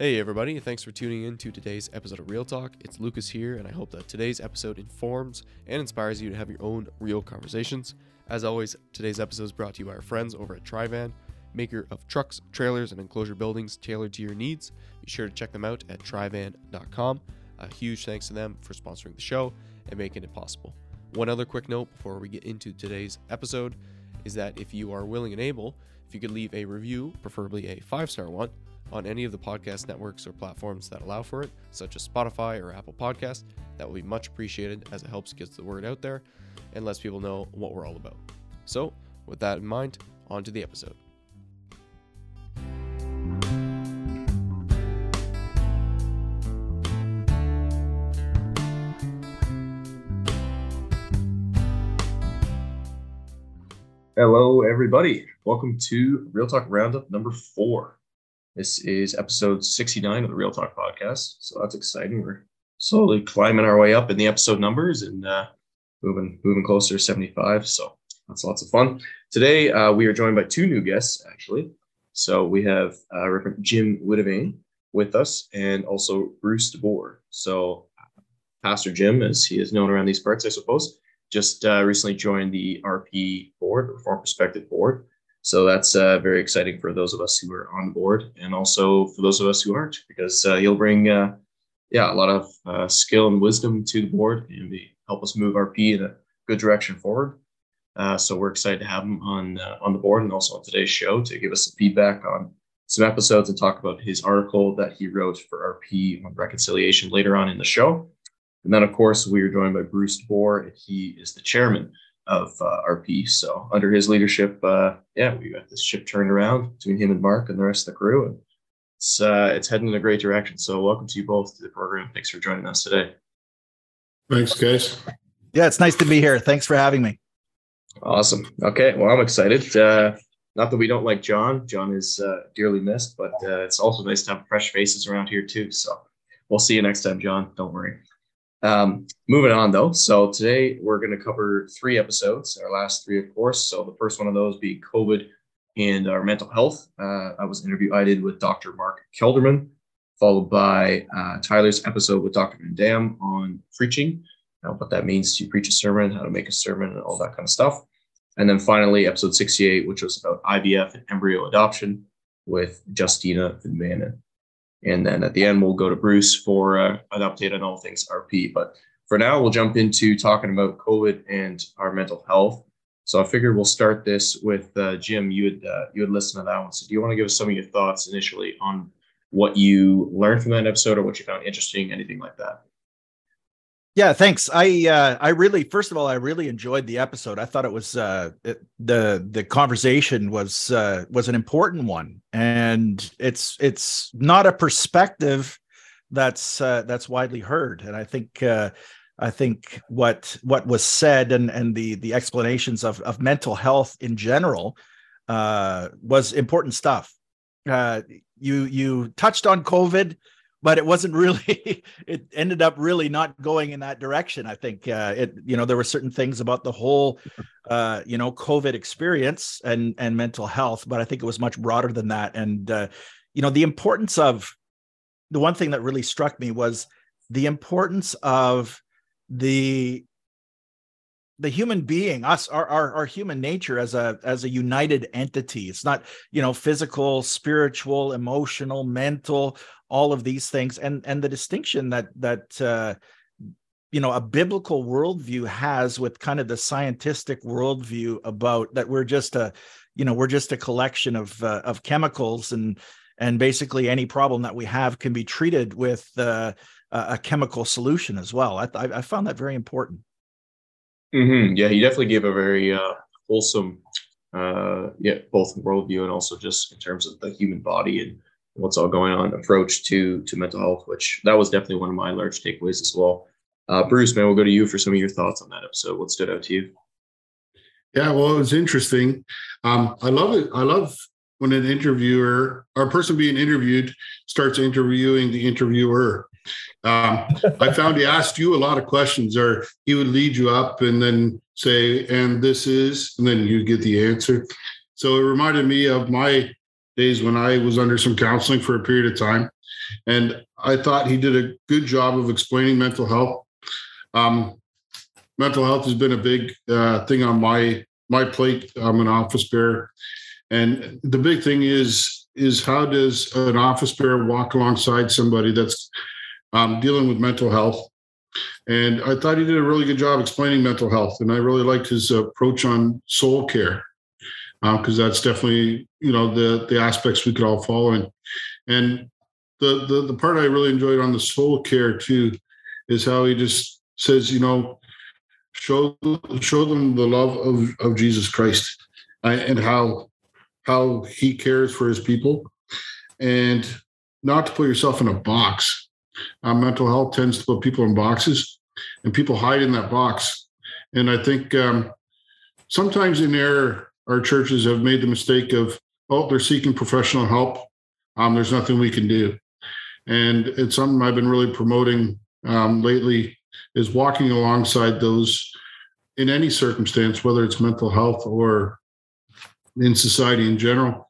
Hey, everybody, thanks for tuning in to today's episode of Real Talk. It's Lucas here, and I hope that today's episode informs and inspires you to have your own real conversations. As always, today's episode is brought to you by our friends over at Trivan, maker of trucks, trailers, and enclosure buildings tailored to your needs. Be sure to check them out at trivan.com. A huge thanks to them for sponsoring the show and making it possible. One other quick note before we get into today's episode is that if you are willing and able, if you could leave a review, preferably a five star one, on any of the podcast networks or platforms that allow for it, such as Spotify or Apple Podcast. That will be much appreciated as it helps get the word out there and lets people know what we're all about. So, with that in mind, on to the episode. Hello, everybody. Welcome to Real Talk Roundup number four. This is episode 69 of the Real Talk podcast. So that's exciting. We're slowly climbing our way up in the episode numbers and uh, moving moving closer to 75. So that's lots of fun. Today, uh, we are joined by two new guests, actually. So we have uh, Reverend Jim Witteveen with us and also Bruce DeBoer. So Pastor Jim, as he is known around these parts, I suppose, just uh, recently joined the RP board, Reformed Perspective board. So that's uh, very exciting for those of us who are on the board, and also for those of us who aren't, because uh, he'll bring, uh, yeah, a lot of uh, skill and wisdom to the board and be, help us move RP in a good direction forward. Uh, so we're excited to have him on uh, on the board and also on today's show to give us some feedback on some episodes and talk about his article that he wrote for RP on reconciliation later on in the show. And then, of course, we are joined by Bruce DeBoer, and he is the chairman of uh, RP. So, under his leadership, uh, yeah, we got this ship turned around between him and Mark and the rest of the crew, and it's uh, it's heading in a great direction. So, welcome to you both to the program. Thanks for joining us today. Thanks, guys. Yeah, it's nice to be here. Thanks for having me. Awesome. Okay, well, I'm excited. Uh, not that we don't like John. John is uh, dearly missed, but uh, it's also nice to have fresh faces around here too. So, we'll see you next time, John. Don't worry. Um, moving on though. So today we're going to cover three episodes, our last three, of course. So the first one of those be COVID and our mental health. Uh, I was interview I did with Dr. Mark Kelderman, followed by uh, Tyler's episode with Dr. Van Dam on preaching, uh, what that means to preach a sermon, how to make a sermon, and all that kind of stuff. And then finally, episode 68, which was about IVF and embryo adoption with Justina Van and then at the end, we'll go to Bruce for uh, an update on all things RP. But for now, we'll jump into talking about COVID and our mental health. So I figured we'll start this with uh, Jim. You had uh, you had listened to that one. So do you want to give us some of your thoughts initially on what you learned from that episode or what you found interesting, anything like that? Yeah, thanks. I uh, I really, first of all, I really enjoyed the episode. I thought it was uh, it, the the conversation was uh, was an important one, and it's it's not a perspective that's uh, that's widely heard. And I think uh, I think what what was said and and the the explanations of of mental health in general uh, was important stuff. Uh, you you touched on COVID but it wasn't really it ended up really not going in that direction i think. Uh, it you know there were certain things about the whole uh, you know covid experience and and mental health but i think it was much broader than that. And uh, you know the importance of the one thing that really struck me was the importance of the the human being us our, our, our human nature as a as a united entity. It's not you know physical spiritual emotional mental all of these things. And and the distinction that that uh you know a biblical worldview has with kind of the scientific worldview about that we're just a you know we're just a collection of uh, of chemicals and and basically any problem that we have can be treated with uh, a chemical solution as well. I, I found that very important. Mm-hmm. Yeah, he definitely gave a very uh, wholesome, uh, yeah, both worldview and also just in terms of the human body and what's all going on approach to to mental health. Which that was definitely one of my large takeaways as well. Uh, Bruce, man, we'll go to you for some of your thoughts on that episode. What stood out to you? Yeah, well, it was interesting. Um, I love it. I love when an interviewer or a person being interviewed starts interviewing the interviewer. Um, I found he asked you a lot of questions, or he would lead you up and then say, and this is, and then you get the answer. So it reminded me of my days when I was under some counseling for a period of time. and I thought he did a good job of explaining mental health. Um, mental health has been a big uh, thing on my my plate. I'm an office bearer, and the big thing is is how does an office bearer walk alongside somebody that's um, dealing with mental health? And I thought he did a really good job explaining mental health, and I really liked his approach on soul care because uh, that's definitely you know the the aspects we could all follow in. And the, the the part I really enjoyed on the soul care too is how he just says, you know, show show them the love of of Jesus Christ uh, and how how he cares for his people, and not to put yourself in a box. Uh, mental health tends to put people in boxes, and people hide in that box. And I think um, sometimes in error, our churches have made the mistake of, oh, they're seeking professional help. Um, there's nothing we can do. And it's something I've been really promoting um, lately is walking alongside those in any circumstance, whether it's mental health or in society in general.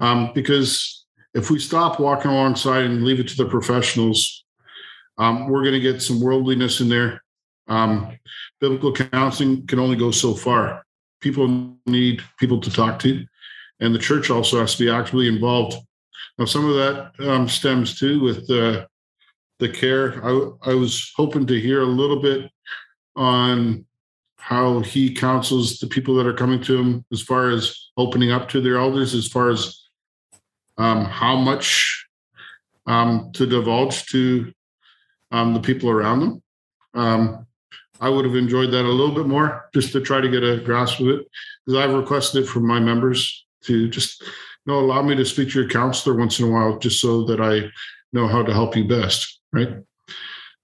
Um, because if we stop walking alongside and leave it to the professionals, um, we're going to get some worldliness in there. Um, biblical counseling can only go so far. People need people to talk to, and the church also has to be actively involved. Now, some of that um, stems too with uh, the care. I, I was hoping to hear a little bit on how he counsels the people that are coming to him as far as opening up to their elders, as far as um, how much um, to divulge to um, the people around them. I would have enjoyed that a little bit more just to try to get a grasp of it. Because I've requested it from my members to just you know allow me to speak to your counselor once in a while just so that I know how to help you best right?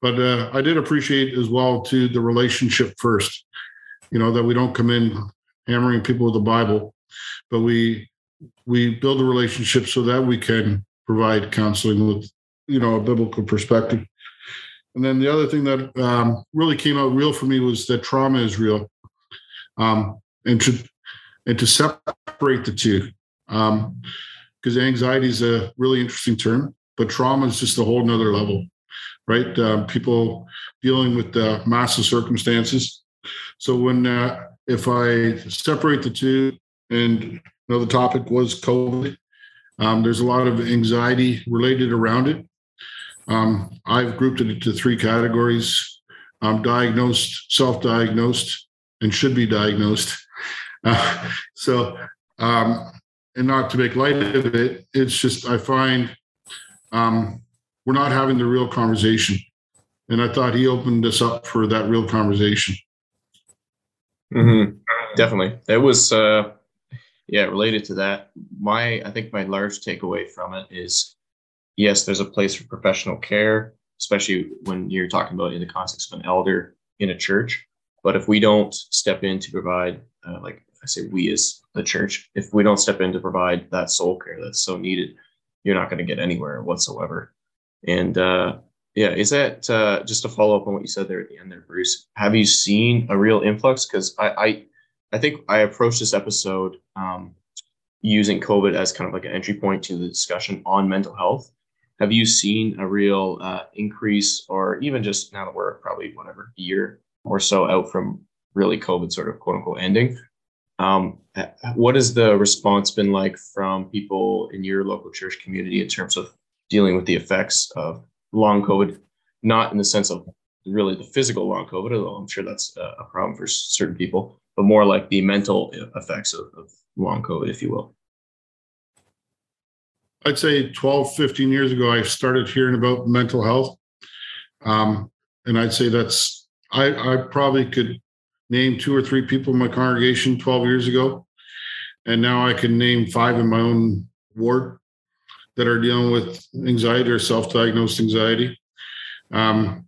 But uh, I did appreciate as well to the relationship first you know that we don't come in hammering people with the Bible but we we build a relationship so that we can provide counseling with you know a biblical perspective and then the other thing that um, really came out real for me was that trauma is real, um, and to and to separate the two, because um, anxiety is a really interesting term, but trauma is just a whole nother level, right? Uh, people dealing with uh, massive circumstances. So when uh, if I separate the two, and another topic was COVID, um, there's a lot of anxiety related around it um, I've grouped it into three categories um, diagnosed, self diagnosed, and should be diagnosed. Uh, so, um, and not to make light of it, it's just I find um, we're not having the real conversation. And I thought he opened us up for that real conversation. Mm-hmm. Definitely. It was, uh, yeah, related to that. My, I think my large takeaway from it is yes, there's a place for professional care, especially when you're talking about in the context of an elder in a church. But if we don't step in to provide, uh, like I say, we as the church, if we don't step in to provide that soul care that's so needed, you're not going to get anywhere whatsoever. And uh, yeah, is that uh, just to follow up on what you said there at the end there, Bruce? Have you seen a real influx? Because I, I, I think I approached this episode um, using COVID as kind of like an entry point to the discussion on mental health have you seen a real uh, increase, or even just now that we're probably whatever year or so out from really COVID sort of quote unquote ending? Um, what has the response been like from people in your local church community in terms of dealing with the effects of long COVID? Not in the sense of really the physical long COVID, although I'm sure that's a problem for certain people, but more like the mental effects of, of long COVID, if you will. I'd say 12, 15 years ago, I started hearing about mental health. Um, and I'd say that's, I, I probably could name two or three people in my congregation 12 years ago. And now I can name five in my own ward that are dealing with anxiety or self diagnosed anxiety. Um,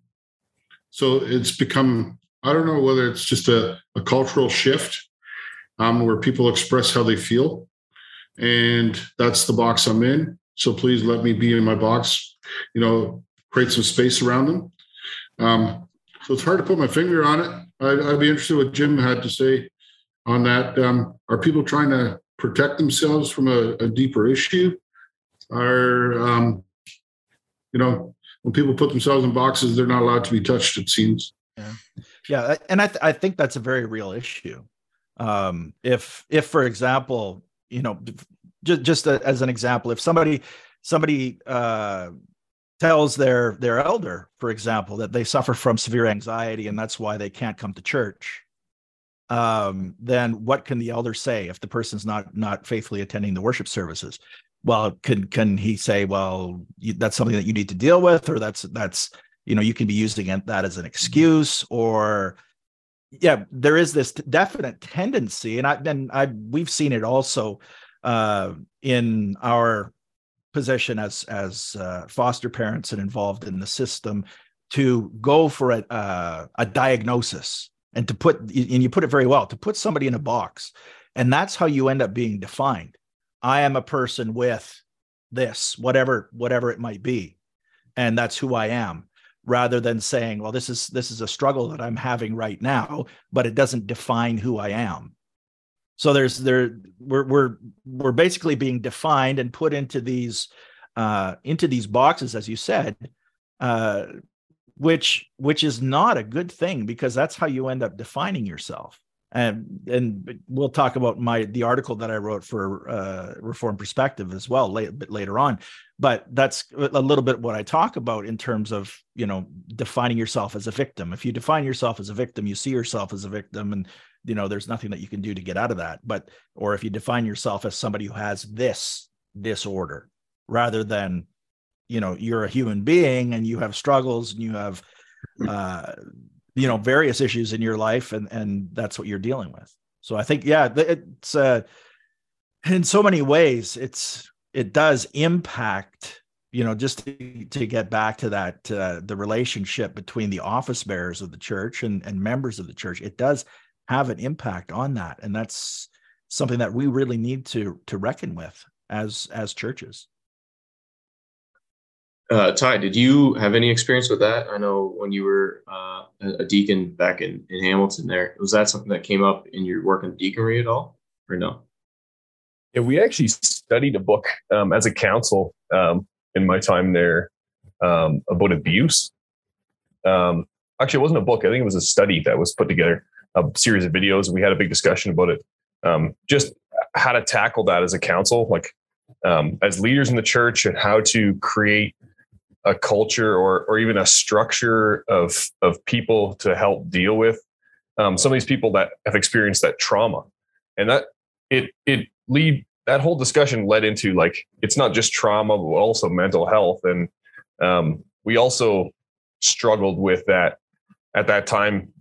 so it's become, I don't know whether it's just a, a cultural shift um, where people express how they feel and that's the box I'm in. So please let me be in my box. You know, create some space around them. Um, so it's hard to put my finger on it. I'd, I'd, be interested what Jim had to say on that. Um, are people trying to protect themselves from a, a deeper issue? Are um, you know, when people put themselves in boxes, they're not allowed to be touched. It seems. Yeah, yeah, and I th- I think that's a very real issue. Um, if if for example, you know, just just a, as an example, if somebody somebody uh, tells their their elder, for example, that they suffer from severe anxiety and that's why they can't come to church, um, then what can the elder say if the person's not not faithfully attending the worship services? Well, can can he say, well, you, that's something that you need to deal with, or that's that's you know you can be using that as an excuse, or yeah, there is this definite tendency, and I then I we've seen it also uh, in our position as as uh, foster parents and involved in the system to go for a uh, a diagnosis and to put and you put it very well to put somebody in a box and that's how you end up being defined. I am a person with this whatever whatever it might be and that's who i am rather than saying well this is this is a struggle that i'm having right now but it doesn't define who i am so there's there we're we're we're basically being defined and put into these uh, into these boxes, as you said, uh, which which is not a good thing because that's how you end up defining yourself. And and we'll talk about my the article that I wrote for uh, Reformed Perspective as well late, bit later on. But that's a little bit what I talk about in terms of you know defining yourself as a victim. If you define yourself as a victim, you see yourself as a victim, and you know there's nothing that you can do to get out of that but or if you define yourself as somebody who has this disorder rather than you know you're a human being and you have struggles and you have uh you know various issues in your life and and that's what you're dealing with. So i think yeah it's uh in so many ways it's it does impact you know just to, to get back to that uh, the relationship between the office bearers of the church and and members of the church it does have an impact on that. And that's something that we really need to to reckon with as as churches uh, Ty, did you have any experience with that? I know when you were uh, a deacon back in, in Hamilton there, was that something that came up in your work in deaconry at all or no? Yeah, we actually studied a book um, as a council um, in my time there um, about abuse. Um, actually, it wasn't a book. I think it was a study that was put together a series of videos we had a big discussion about it. Um, just how to tackle that as a council, like um, as leaders in the church, and how to create a culture or or even a structure of of people to help deal with um, some of these people that have experienced that trauma, and that it it lead that whole discussion led into like it's not just trauma, but also mental health, and um, we also struggled with that at that time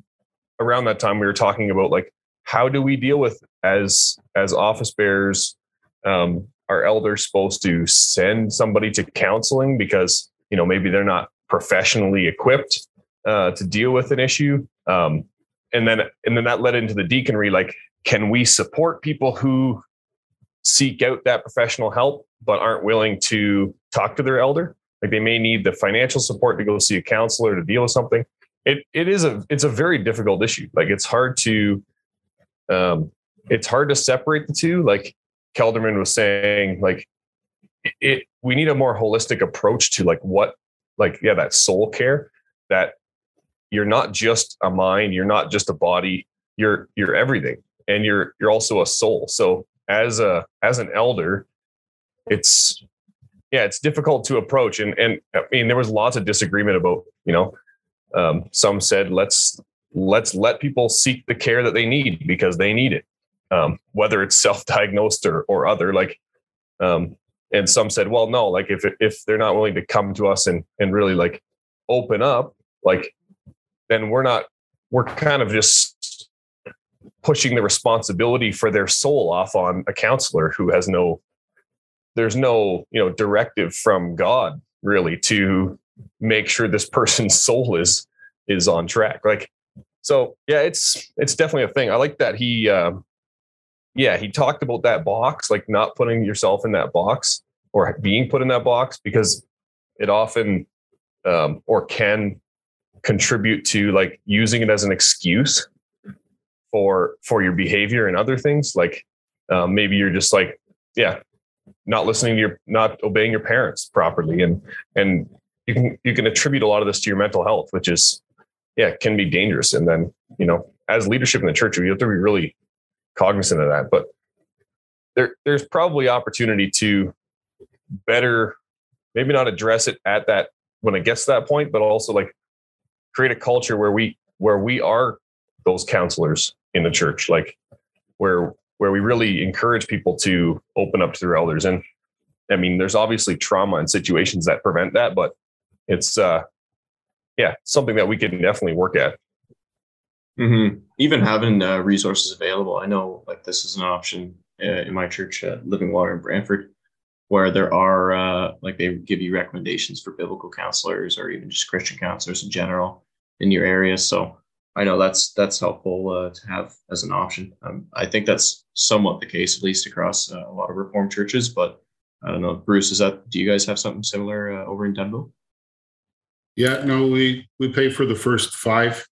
around that time we were talking about like how do we deal with as as office bearers um, are elders supposed to send somebody to counseling? Because you know maybe they're not professionally equipped uh, to deal with an issue um, and then and then that led into the deaconry like can we support people who seek out that professional help but aren't willing to talk to their elder like they may need the financial support to go see a counselor to deal with something it it is a it's a very difficult issue. Like it's hard to um it's hard to separate the two. Like Kelderman was saying, like it, it we need a more holistic approach to like what like yeah that soul care that you're not just a mind you're not just a body you're you're everything and you're you're also a soul so as a as an elder it's yeah it's difficult to approach and and i mean there was lots of disagreement about you know um, some said let's let's let people seek the care that they need because they need it, um, whether it's self-diagnosed or or other. Like, um, and some said, well, no, like if if they're not willing to come to us and and really like open up, like then we're not we're kind of just pushing the responsibility for their soul off on a counselor who has no there's no you know directive from god really to make sure this person's soul is is on track. Like so yeah it's it's definitely a thing. I like that he um yeah he talked about that box like not putting yourself in that box or being put in that box because it often um or can contribute to like using it as an excuse for for your behavior and other things like um, maybe you're just like yeah not listening to your not obeying your parents properly and and you can you can attribute a lot of this to your mental health, which is yeah can be dangerous. And then you know as leadership in the church, we have to be really cognizant of that. But there there's probably opportunity to better maybe not address it at that when it gets to that point, but also like create a culture where we where we are those counselors in the church, like where where we really encourage people to open up to their elders. And I mean, there's obviously trauma and situations that prevent that, but it's uh yeah, something that we can definitely work at. Mm-hmm. Even having uh, resources available, I know like this is an option uh, in my church, uh, Living Water in Brantford, where there are uh, like they give you recommendations for biblical counselors or even just Christian counselors in general in your area. So I know that's that's helpful uh, to have as an option. Um, I think that's somewhat the case, at least across uh, a lot of Reformed churches. But I don't know, Bruce. Is that? Do you guys have something similar uh, over in Dunnville? Yeah, no, we we pay for the first five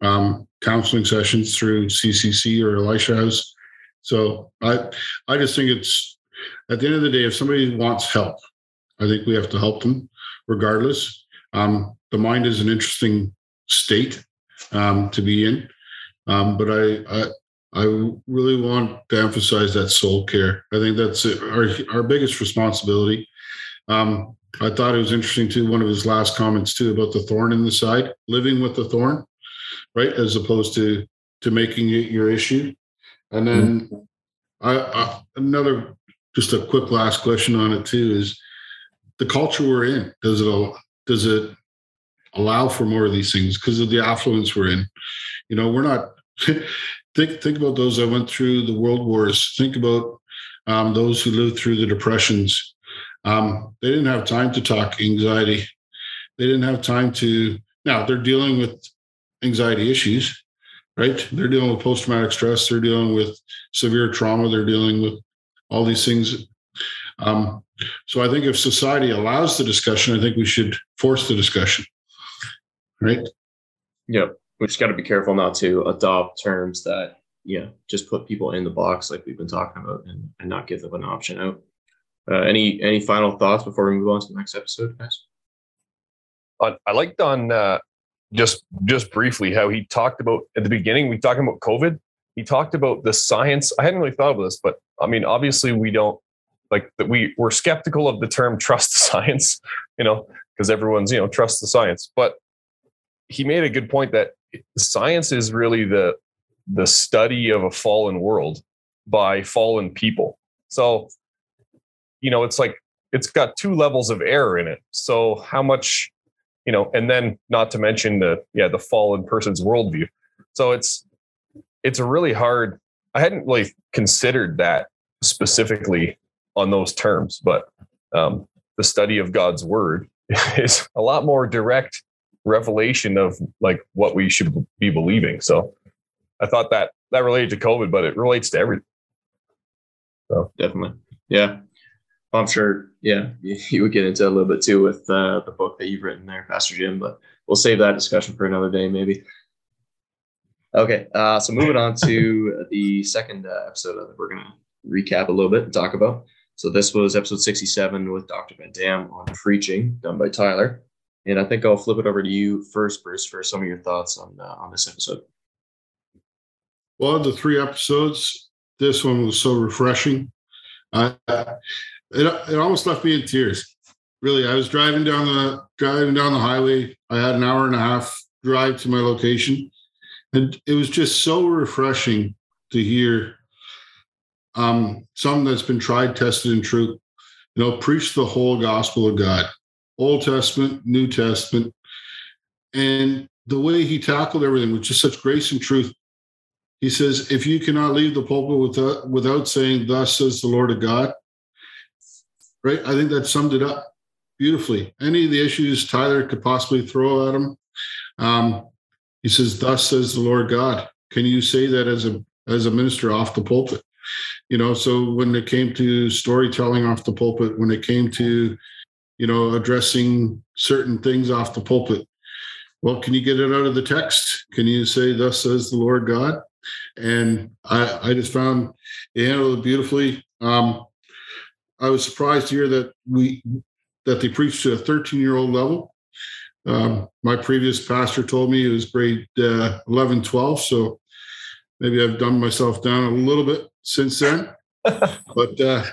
um, counseling sessions through CCC or Elisha House. So I I just think it's at the end of the day, if somebody wants help, I think we have to help them regardless. Um, the mind is an interesting state um, to be in, um, but I, I I really want to emphasize that soul care. I think that's our our biggest responsibility. Um, I thought it was interesting too. One of his last comments too about the thorn in the side, living with the thorn right? As opposed to to making it your issue. And then mm-hmm. I, I, another just a quick last question on it too is the culture we're in. Does it does it allow for more of these things because of the affluence we're in? You know, we're not. think think about those that went through the world wars. Think about um, those who lived through the depressions. Um, they didn't have time to talk anxiety. They didn't have time to. Now they're dealing with anxiety issues, right? They're dealing with post traumatic stress, they're dealing with severe trauma, they're dealing with all these things. Um, so I think if society allows the discussion, I think we should force the discussion, right? Yep. We just got to be careful not to adopt terms that, yeah, just put people in the box like we've been talking about and, and not give them an option out. Uh, any any final thoughts before we move on to the next episode, guys? I, I liked on uh, just just briefly how he talked about at the beginning we talking about covid. He talked about the science. I hadn't really thought of this but i mean obviously we don't like that we we're skeptical of the term trust the science you know because everyone's you know trust the science. But he made a good point that science is really the the study of a fallen world by fallen people. So you know it's like it's got two levels of error in it. So how much you know, and then not to mention the yeah the fallen person's worldview. So it's it's a really hard. I hadn't really considered that specifically on those terms, but um, the study of God's word is a lot more direct revelation of like what we should be believing. So I thought that that related to COVID, but it relates to everything. So definitely, yeah. I'm sure, yeah, you would get into a little bit too with uh, the book that you've written there, Pastor Jim, but we'll save that discussion for another day, maybe. Okay, uh, so moving on to the second uh, episode that we're going to recap a little bit and talk about. So this was episode 67 with Dr. Van Dam on preaching, done by Tyler. And I think I'll flip it over to you first, Bruce, for some of your thoughts on uh, on this episode. Well, the three episodes, this one was so refreshing. It, it almost left me in tears. Really, I was driving down the driving down the highway. I had an hour and a half drive to my location, and it was just so refreshing to hear um, something that's been tried, tested, and true. You know, preach the whole gospel of God, Old Testament, New Testament, and the way he tackled everything with just such grace and truth. He says, if you cannot leave the pulpit without, without saying, Thus says the Lord of God, right? I think that summed it up beautifully. Any of the issues Tyler could possibly throw at him, um, he says, "Thus says the Lord God." Can you say that as a as a minister off the pulpit? You know, so when it came to storytelling off the pulpit, when it came to, you know, addressing certain things off the pulpit, well, can you get it out of the text? Can you say, "Thus says the Lord God"? And I, I just found it handled it beautifully. Um, I was surprised to hear that we that they preach to a 13 year old level. Um, my previous pastor told me it was grade uh, 11, 12. So maybe I've done myself down a little bit since then. but uh,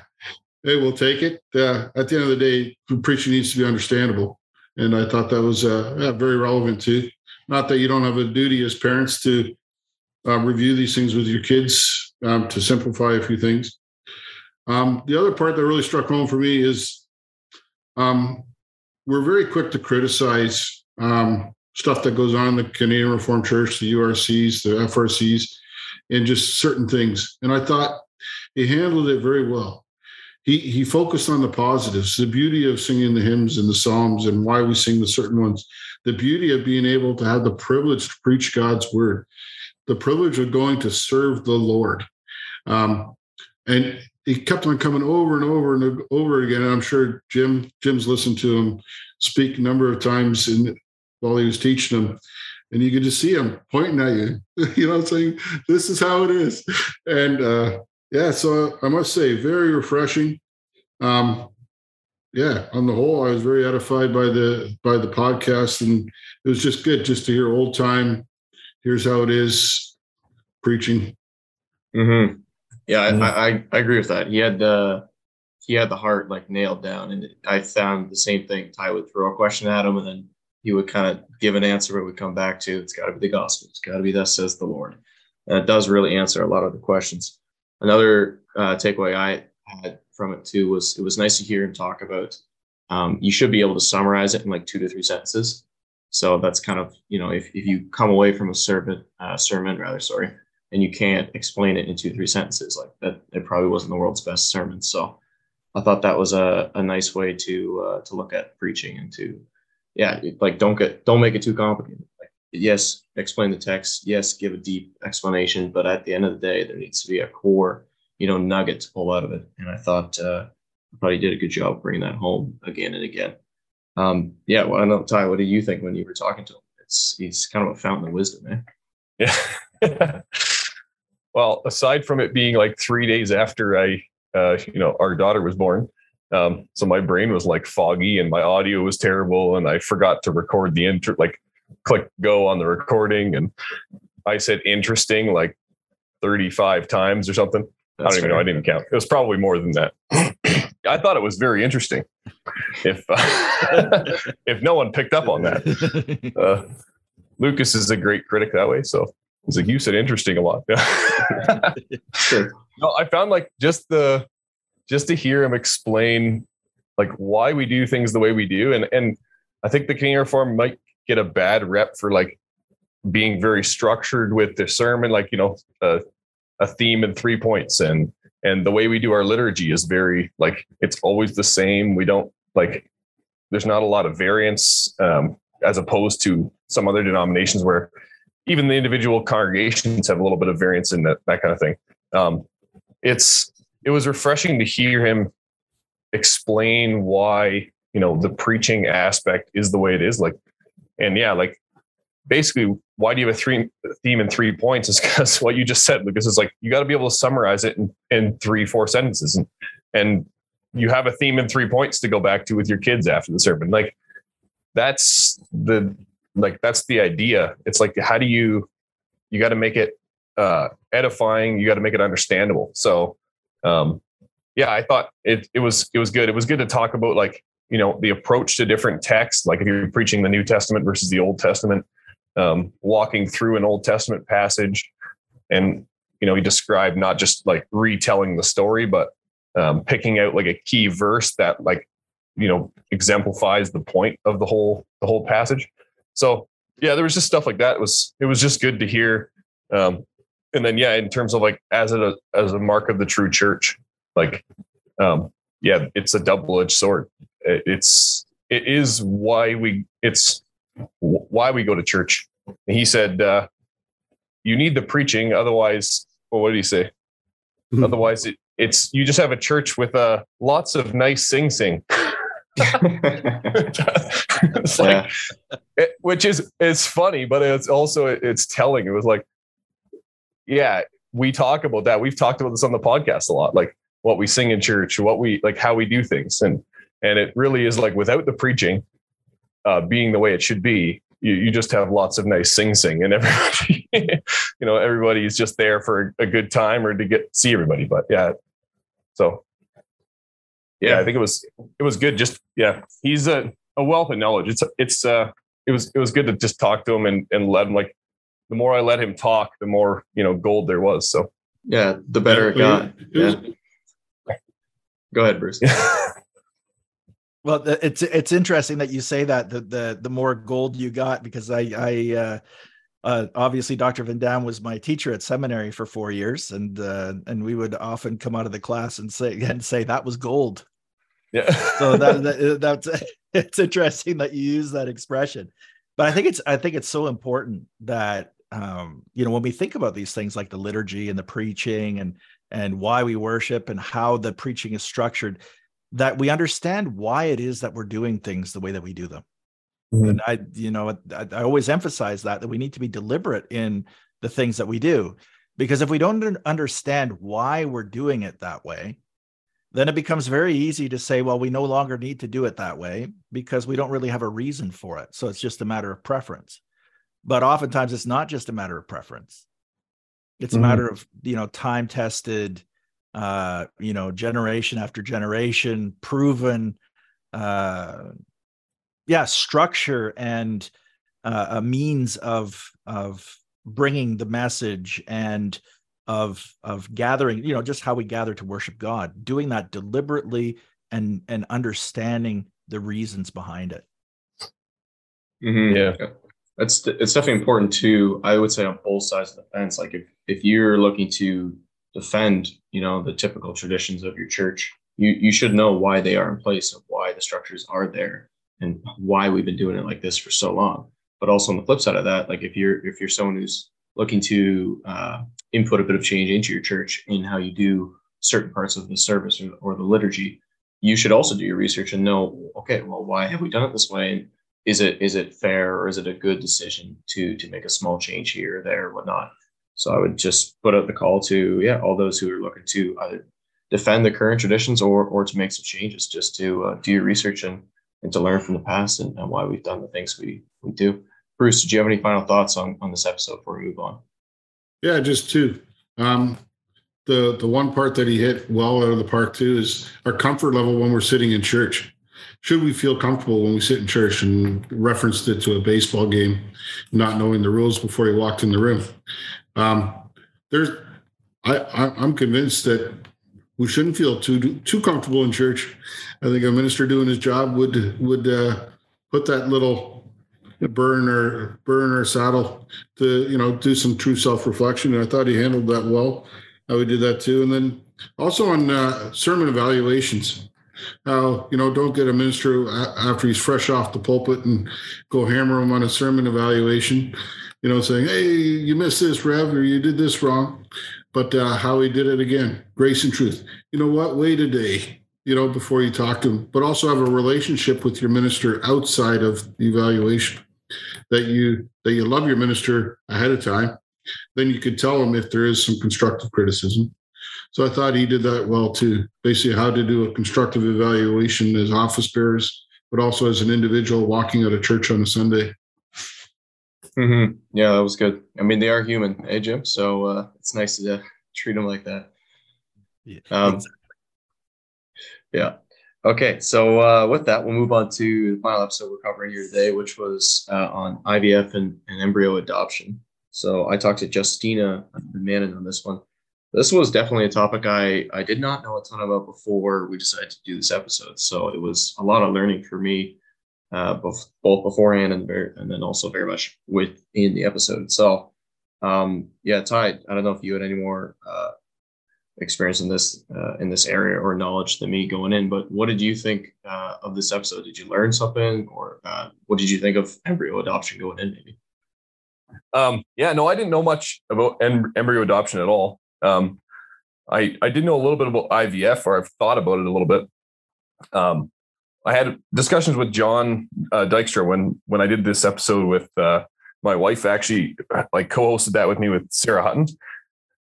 hey, we'll take it. Uh, at the end of the day, preaching needs to be understandable. And I thought that was uh, very relevant too. Not that you don't have a duty as parents to uh, review these things with your kids um, to simplify a few things. Um, the other part that really struck home for me is um, we're very quick to criticize um, stuff that goes on in the Canadian Reformed Church, the URCs, the FRCs, and just certain things. And I thought he handled it very well. He he focused on the positives, the beauty of singing the hymns and the psalms, and why we sing the certain ones. The beauty of being able to have the privilege to preach God's word, the privilege of going to serve the Lord. Um, and he kept on coming over and over and over again. And I'm sure Jim Jim's listened to him speak a number of times in, while he was teaching him, And you could just see him pointing at you, you know, saying, This is how it is. And uh, yeah, so I must say, very refreshing. Um, yeah, on the whole, I was very edified by the by the podcast, and it was just good just to hear old time. Here's how it is, preaching. Mm-hmm. Yeah, mm-hmm. I, I, I agree with that. He had the he had the heart like nailed down, and I found the same thing. Ty would throw a question at him, and then he would kind of give an answer. But would come back to it's got to be the gospel. It's got to be thus says the Lord, and it does really answer a lot of the questions. Another uh, takeaway I had from it too was it was nice to hear him talk about. Um, you should be able to summarize it in like two to three sentences. So that's kind of you know if, if you come away from a sermon uh, sermon rather sorry and you can't explain it in two three sentences. Like that it probably wasn't the world's best sermon. So i thought that was a, a nice way to uh, to look at preaching and to yeah like don't get don't make it too complicated. Like yes explain the text. Yes give a deep explanation. But at the end of the day there needs to be a core you know nugget to pull out of it. And i thought uh I thought he did a good job bringing that home again and again. Um yeah well i know ty what do you think when you were talking to him? It's he's kind of a fountain of wisdom man yeah well, aside from it being like three days after I, uh, you know, our daughter was born, um, so my brain was like foggy and my audio was terrible, and I forgot to record the intro, like click go on the recording, and I said interesting like 35 times or something. That's I don't even know. I didn't count. It was probably more than that. I thought it was very interesting. If uh, if no one picked up on that, uh, Lucas is a great critic that way. So He's like, you said interesting a lot. sure. No, I found like just the just to hear him explain like why we do things the way we do. And and I think the Canadian Reform might get a bad rep for like being very structured with the sermon, like, you know, a, a theme and three points. And and the way we do our liturgy is very like it's always the same. We don't like there's not a lot of variance um, as opposed to some other denominations where even the individual congregations have a little bit of variance in that that kind of thing. Um, it's it was refreshing to hear him explain why you know the preaching aspect is the way it is. Like, and yeah, like basically, why do you have a three theme in three points? Is because what you just said, Lucas, is like you got to be able to summarize it in, in three, four sentences, and and you have a theme in three points to go back to with your kids after the sermon. Like that's the like that's the idea. It's like how do you you got to make it uh edifying you got to make it understandable. So um yeah i thought it it was it was good. It was good to talk about like you know the approach to different texts. Like if you're preaching the new testament versus the old testament um walking through an old testament passage and you know he described not just like retelling the story but um, picking out like a key verse that like you know exemplifies the point of the whole the whole passage so yeah, there was just stuff like that. It was it was just good to hear. Um, and then yeah, in terms of like as a as a mark of the true church, like um, yeah, it's a double edged sword. It's it is why we it's why we go to church. And he said, uh, "You need the preaching, otherwise." Well, what did he say? Mm-hmm. Otherwise, it, it's you just have a church with uh, lots of nice sing sing. It's like, yeah. it, which is it's funny, but it's also it's telling. It was like, yeah, we talk about that. We've talked about this on the podcast a lot, like what we sing in church, what we like, how we do things, and and it really is like without the preaching uh, being the way it should be, you, you just have lots of nice sing sing and everybody, you know, everybody's just there for a good time or to get see everybody. But yeah, so yeah, I think it was it was good. Just yeah, he's a, a wealth of knowledge. It's it's uh it was it was good to just talk to him and and let him like the more I let him talk, the more you know gold there was. So yeah, the better it got. Yeah. Go ahead, Bruce. Well, it's it's interesting that you say that the the the more gold you got because I I uh, uh, obviously Dr. Van Dam was my teacher at seminary for four years, and uh, and we would often come out of the class and say and say that was gold. Yeah. so that, that that's it's interesting that you use that expression, but I think it's I think it's so important that um, you know when we think about these things like the liturgy and the preaching and and why we worship and how the preaching is structured that we understand why it is that we're doing things the way that we do them. Mm-hmm. And I, you know, I, I, always emphasize that that we need to be deliberate in the things that we do, because if we don't understand why we're doing it that way, then it becomes very easy to say, well, we no longer need to do it that way because we don't really have a reason for it. So it's just a matter of preference. But oftentimes it's not just a matter of preference. It's mm-hmm. a matter of, you know, time tested, uh, you know, generation after generation, proven, uh, yeah, structure and uh, a means of of bringing the message and of of gathering, you know, just how we gather to worship God, doing that deliberately and and understanding the reasons behind it. Mm-hmm. Yeah. That's it's definitely important too. I would say on both sides of the fence. Like if if you're looking to defend, you know, the typical traditions of your church, you you should know why they are in place and why the structures are there and why we've been doing it like this for so long. But also on the flip side of that, like if you're if you're someone who's looking to uh, input a bit of change into your church in how you do certain parts of the service or, or the liturgy, you should also do your research and know, okay, well, why have we done it this way? And is it is it fair or is it a good decision to to make a small change here or there or whatnot? So I would just put out the call to yeah all those who are looking to either defend the current traditions or or to make some changes, just to uh, do your research and and to learn from the past and, and why we've done the things we we do. Bruce, did you have any final thoughts on on this episode before we move on? Yeah, just two. Um, the the one part that he hit well out of the park too is our comfort level when we're sitting in church. Should we feel comfortable when we sit in church and referenced it to a baseball game, not knowing the rules before he walked in the room? Um, there's, I, I, am convinced that we shouldn't feel too too comfortable in church. I think a minister doing his job would would uh, put that little burn or burn or saddle to you know do some true self reflection. And I thought he handled that well. How he did that too, and then also on uh, sermon evaluations. How you know don't get a minister after he's fresh off the pulpit and go hammer him on a sermon evaluation you know, saying, hey, you missed this, Rev, or you did this wrong. But uh, how he did it again, grace and truth. You know what? Wait a day, you know, before you talk to him, but also have a relationship with your minister outside of the evaluation. That you that you love your minister ahead of time. Then you could tell him if there is some constructive criticism. So i thought he did that well too. Basically how to do a constructive evaluation as office bearers but also as an individual walking out of church on a sunday Mm-hmm. Yeah, that was good. I mean, they are human, eh, Jim? So uh, it's nice to uh, treat them like that. Yeah. Um, exactly. Yeah. Okay. So uh, with that, we'll move on to the final episode we're covering here today, which was uh, on IVF and, and, embryo adoption. So I talked to Justina Manon on this one. This was definitely a topic I, I did not know a ton about before we decided to do this episode. So it was a lot of learning for me uh, both, beforehand and very, and then also very much within the episode itself. Um, yeah, Ty, I don't know if you had any more uh, experience in this uh, in this area or knowledge than me going in, but what did you think uh, of this episode? Did you learn something, or uh, what did you think of embryo adoption going in? Maybe. Um, yeah, no, I didn't know much about em- embryo adoption at all. Um, I I did know a little bit about IVF, or I've thought about it a little bit. Um, I had discussions with John uh, Dykstra when when I did this episode with uh, my wife. Actually, like co-hosted that with me with Sarah Hutton.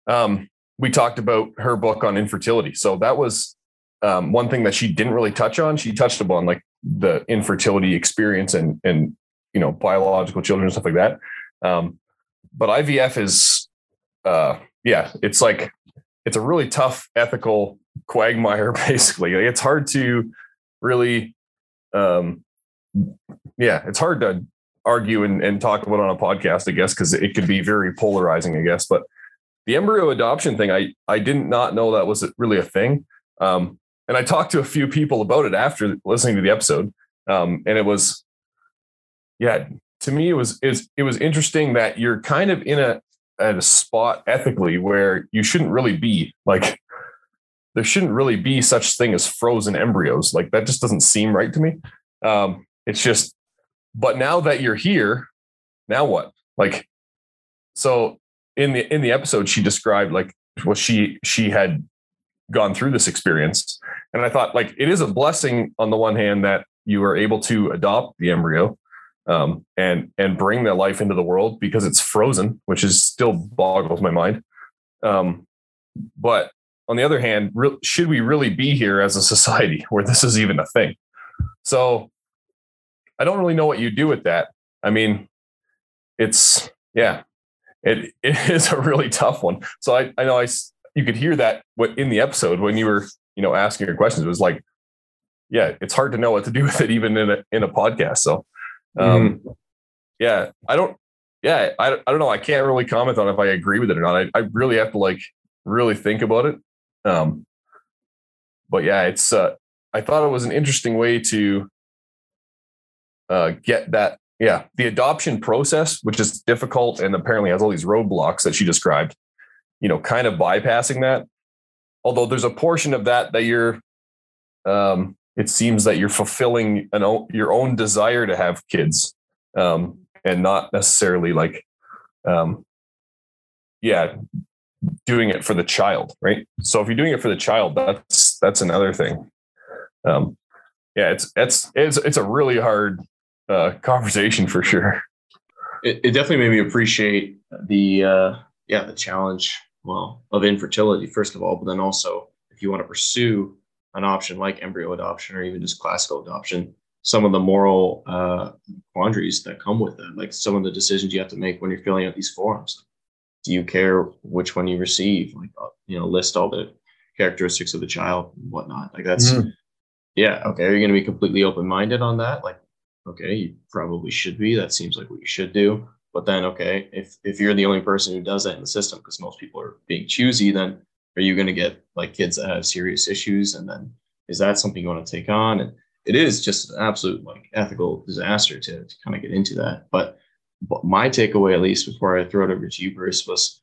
Um, we talked about her book on infertility. So that was um, one thing that she didn't really touch on, she touched upon like the infertility experience and and you know biological children and stuff like that. Um, but IVF is, uh, yeah, it's like it's a really tough ethical quagmire. Basically, it's hard to really, um, yeah, it's hard to argue and, and talk about on a podcast, I guess, because it could be very polarizing, I guess. But the embryo adoption thing, I I didn't not know that was really a thing. Um, and I talked to a few people about it after listening to the episode, um, and it was, yeah, to me it was is it was interesting that you're kind of in a at a spot ethically where you shouldn't really be like there shouldn't really be such thing as frozen embryos. Like that just doesn't seem right to me. Um it's just but now that you're here now what? Like so in the in the episode she described like well she she had gone through this experience. And i thought like it is a blessing on the one hand that you are able to adopt the embryo um, and and bring that life into the world because it's frozen, which is still boggles my mind. Um, but on the other hand, re- should we really be here as a society where this is even a thing? So I don't really know what you do with that. I mean, it's yeah, it it is a really tough one. So I I know I you could hear that what in the episode when you were you know asking your questions. It was like, yeah, it's hard to know what to do with it even in a in a podcast. So um, mm-hmm. Yeah, I don't. Yeah, I, I don't know. I can't really comment on if I agree with it or not. I, I really have to like really think about it. Um, but yeah, it's. Uh, I thought it was an interesting way to uh, get that. Yeah, the adoption process, which is difficult and apparently has all these roadblocks that she described. You know, kind of bypassing that. Although there's a portion of that that you're um, it seems that you're fulfilling an o- your own desire to have kids um, and not necessarily like um, yeah doing it for the child right? So if you're doing it for the child that's that's another thing. Um, yeah it's it's it's it's a really hard uh, conversation for sure. It, it definitely made me appreciate the uh, yeah the challenge well of infertility first of all but then also if you want to pursue an option like embryo adoption or even just classical adoption, some of the moral uh, quandaries that come with it, like some of the decisions you have to make when you're filling out these forms. Do you care which one you receive? Like, uh, you know, list all the characteristics of the child and whatnot. Like that's, mm-hmm. yeah, okay. Are you going to be completely open minded on that? Like, okay, you probably should be. That seems like what you should do. But then, okay, if if you're the only person who does that in the system, because most people are being choosy, then are you going to get like kids that have serious issues and then is that something you want to take on and it is just an absolute like ethical disaster to, to kind of get into that but, but my takeaway at least before i throw it over to you bruce was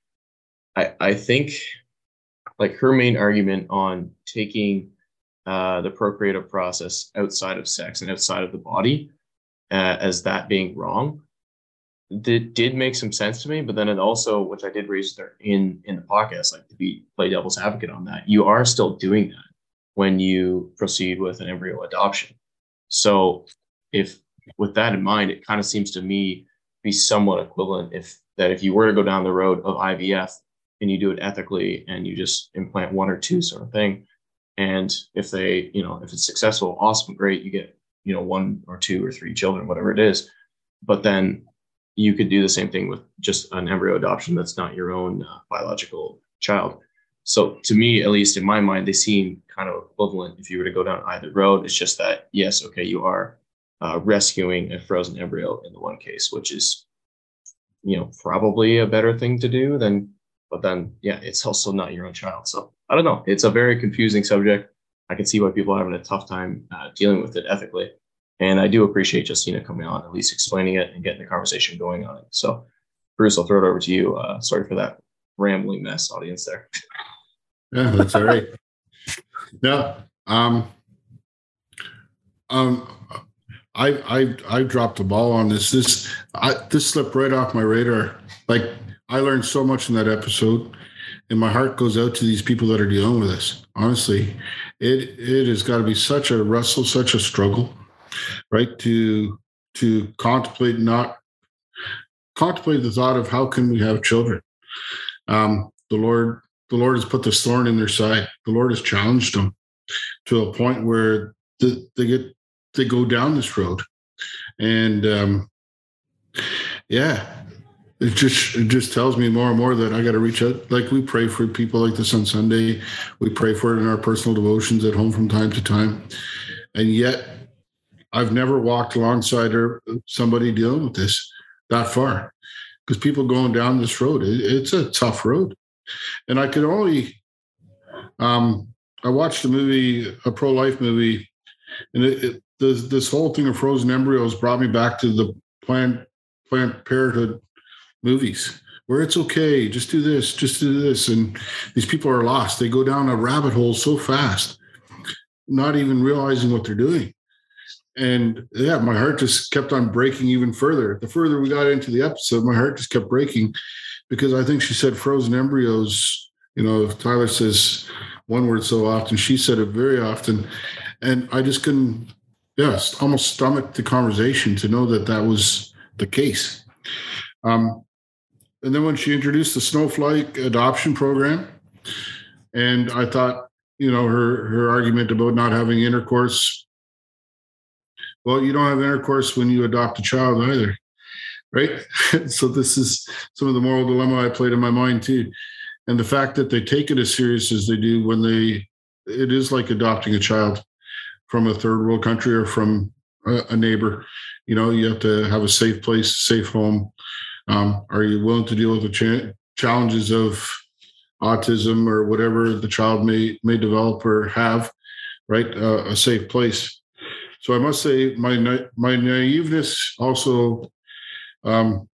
i i think like her main argument on taking uh, the procreative process outside of sex and outside of the body uh, as that being wrong that did make some sense to me, but then it also, which I did raise there in in the podcast, like to be play devil's advocate on that, you are still doing that when you proceed with an embryo adoption. So if with that in mind, it kind of seems to me be somewhat equivalent if that if you were to go down the road of IVF and you do it ethically and you just implant one or two sort of thing. And if they, you know, if it's successful, awesome, great, you get, you know, one or two or three children, whatever it is. But then you could do the same thing with just an embryo adoption that's not your own uh, biological child. So to me, at least in my mind, they seem kind of equivalent if you were to go down either road. It's just that yes, okay, you are uh, rescuing a frozen embryo in the one case, which is you know probably a better thing to do than. But then yeah, it's also not your own child. So I don't know. It's a very confusing subject. I can see why people are having a tough time uh, dealing with it ethically. And I do appreciate Justina coming on, at least explaining it and getting the conversation going on it. So, Bruce, I'll throw it over to you. Uh, sorry for that rambling mess, audience there. Yeah, that's all right. yeah. Um, um, I I I dropped the ball on this. This I this slipped right off my radar. Like I learned so much in that episode, and my heart goes out to these people that are dealing with this. Honestly, it it has got to be such a wrestle, such a struggle right? To to contemplate not contemplate the thought of how can we have children. Um, the Lord, the Lord has put this thorn in their side. The Lord has challenged them. to a point where the, they get they go down this road, and um, yeah, it just it just tells me more and more that I got to reach out. Like we pray for people like this on Sunday, we pray for it in our personal devotions at home from time to time, and yet I've never walked alongside her, somebody dealing with this that far because people going down this road, it, it's a tough road. And I could only, um, I watched a movie, a pro life movie, and it, it, this, this whole thing of frozen embryos brought me back to the plant Planned Parenthood movies where it's okay, just do this, just do this. And these people are lost. They go down a rabbit hole so fast, not even realizing what they're doing and yeah, my heart just kept on breaking even further. The further we got into the episode, my heart just kept breaking because I think she said frozen embryos. You know, Tyler says one word so often, she said it very often, and I just couldn't, yes, almost stomach the conversation to know that that was the case. Um, and then when she introduced the snowflake adoption program, and I thought, you know, her her argument about not having intercourse well, you don't have intercourse when you adopt a child either, right? so this is some of the moral dilemma I played in my mind too, and the fact that they take it as serious as they do when they, it is like adopting a child from a third world country or from a, a neighbor. You know, you have to have a safe place, safe home. Um, are you willing to deal with the cha- challenges of autism or whatever the child may may develop or have? Right, uh, a safe place so I must say, my my naiveness also, um,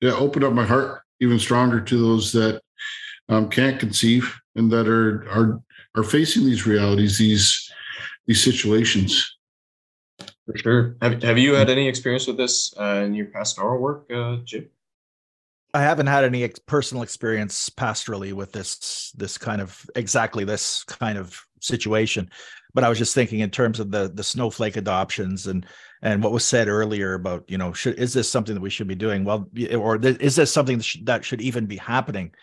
yeah, opened up my heart even stronger to those that um, can't conceive and that are are are facing these realities, these these situations. For sure. Have Have you had any experience with this uh, in your pastoral work, uh, Jim? I haven't had any ex- personal experience pastorally with this this kind of exactly this kind of situation but I was just thinking in terms of the the snowflake adoptions and and what was said earlier about you know should is this something that we should be doing well or th- is this something that should, that should even be happening?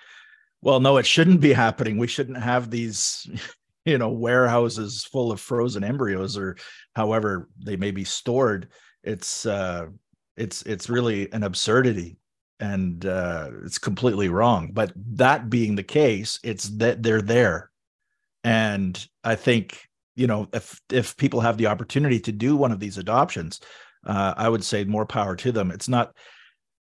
Well, no, it shouldn't be happening. We shouldn't have these you know warehouses full of frozen embryos or however they may be stored. It's uh, it's it's really an absurdity and uh, it's completely wrong. But that being the case, it's that they're there, and I think you know if if people have the opportunity to do one of these adoptions uh, i would say more power to them it's not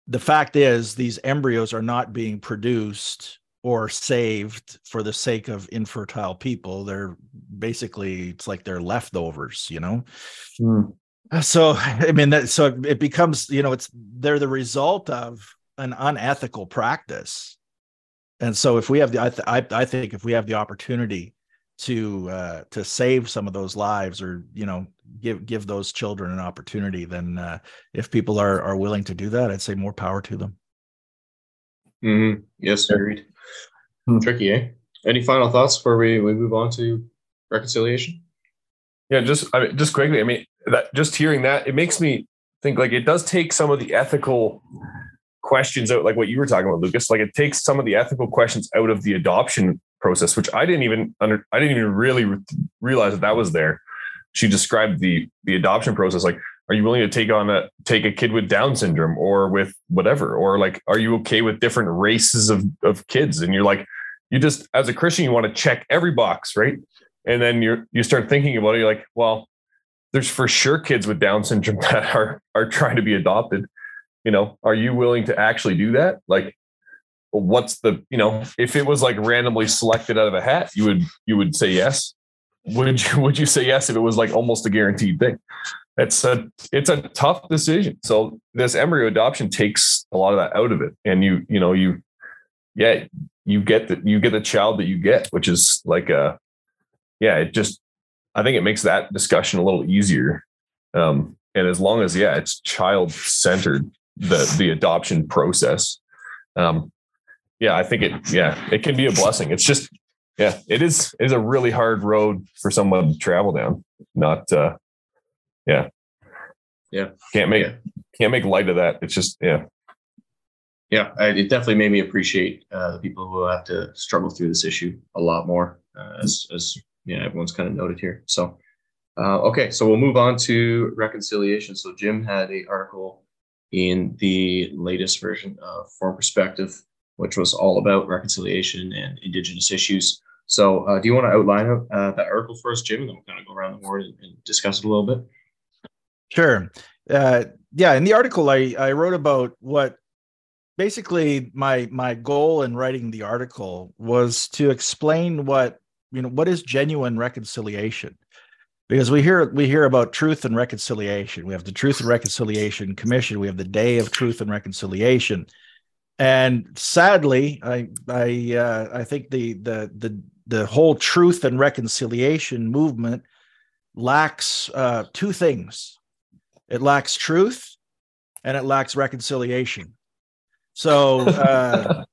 the fact is these embryos are not being produced or saved for the sake of infertile people they're basically it's like they're leftovers you know mm. so i mean that so it becomes you know it's they're the result of an unethical practice and so if we have the i, th- I, I think if we have the opportunity to uh, to save some of those lives or you know give give those children an opportunity then uh, if people are are willing to do that i'd say more power to them mm-hmm. yes agreed mm-hmm. tricky eh any final thoughts before we, we move on to reconciliation yeah just i mean just quickly i mean that just hearing that it makes me think like it does take some of the ethical questions out like what you were talking about lucas like it takes some of the ethical questions out of the adoption process, which I didn't even under I didn't even really re- realize that that was there. She described the the adoption process like are you willing to take on a take a kid with down syndrome or with whatever or like are you okay with different races of of kids and you're like you just as a christian you want to check every box right? And then you're you start thinking about it you're like well there's for sure kids with down syndrome that are are trying to be adopted. You know are you willing to actually do that? Like what's the you know if it was like randomly selected out of a hat you would you would say yes. Would you would you say yes if it was like almost a guaranteed thing? It's a it's a tough decision. So this embryo adoption takes a lot of that out of it. And you you know you yeah you get the you get the child that you get which is like a yeah it just i think it makes that discussion a little easier um and as long as yeah it's child centered the the adoption process um yeah, I think it, yeah, it can be a blessing. It's just, yeah, it is, it is a really hard road for someone to travel down. Not, uh, yeah. Yeah. Can't make, yeah. can't make light of that. It's just, yeah. Yeah. It definitely made me appreciate uh, the people who have to struggle through this issue a lot more uh, as, as yeah, everyone's kind of noted here. So, uh, okay, so we'll move on to reconciliation. So Jim had a article in the latest version of Reformed Perspective, which was all about reconciliation and Indigenous issues. So, uh, do you want to outline uh, that article for us, Jim, and then we'll kind of go around the board and, and discuss it a little bit? Sure. Uh, yeah, in the article, I I wrote about what basically my my goal in writing the article was to explain what you know what is genuine reconciliation. Because we hear we hear about truth and reconciliation. We have the truth and reconciliation commission. We have the day of truth and reconciliation. And sadly i i uh, i think the the the the whole truth and reconciliation movement lacks uh, two things. It lacks truth and it lacks reconciliation so uh,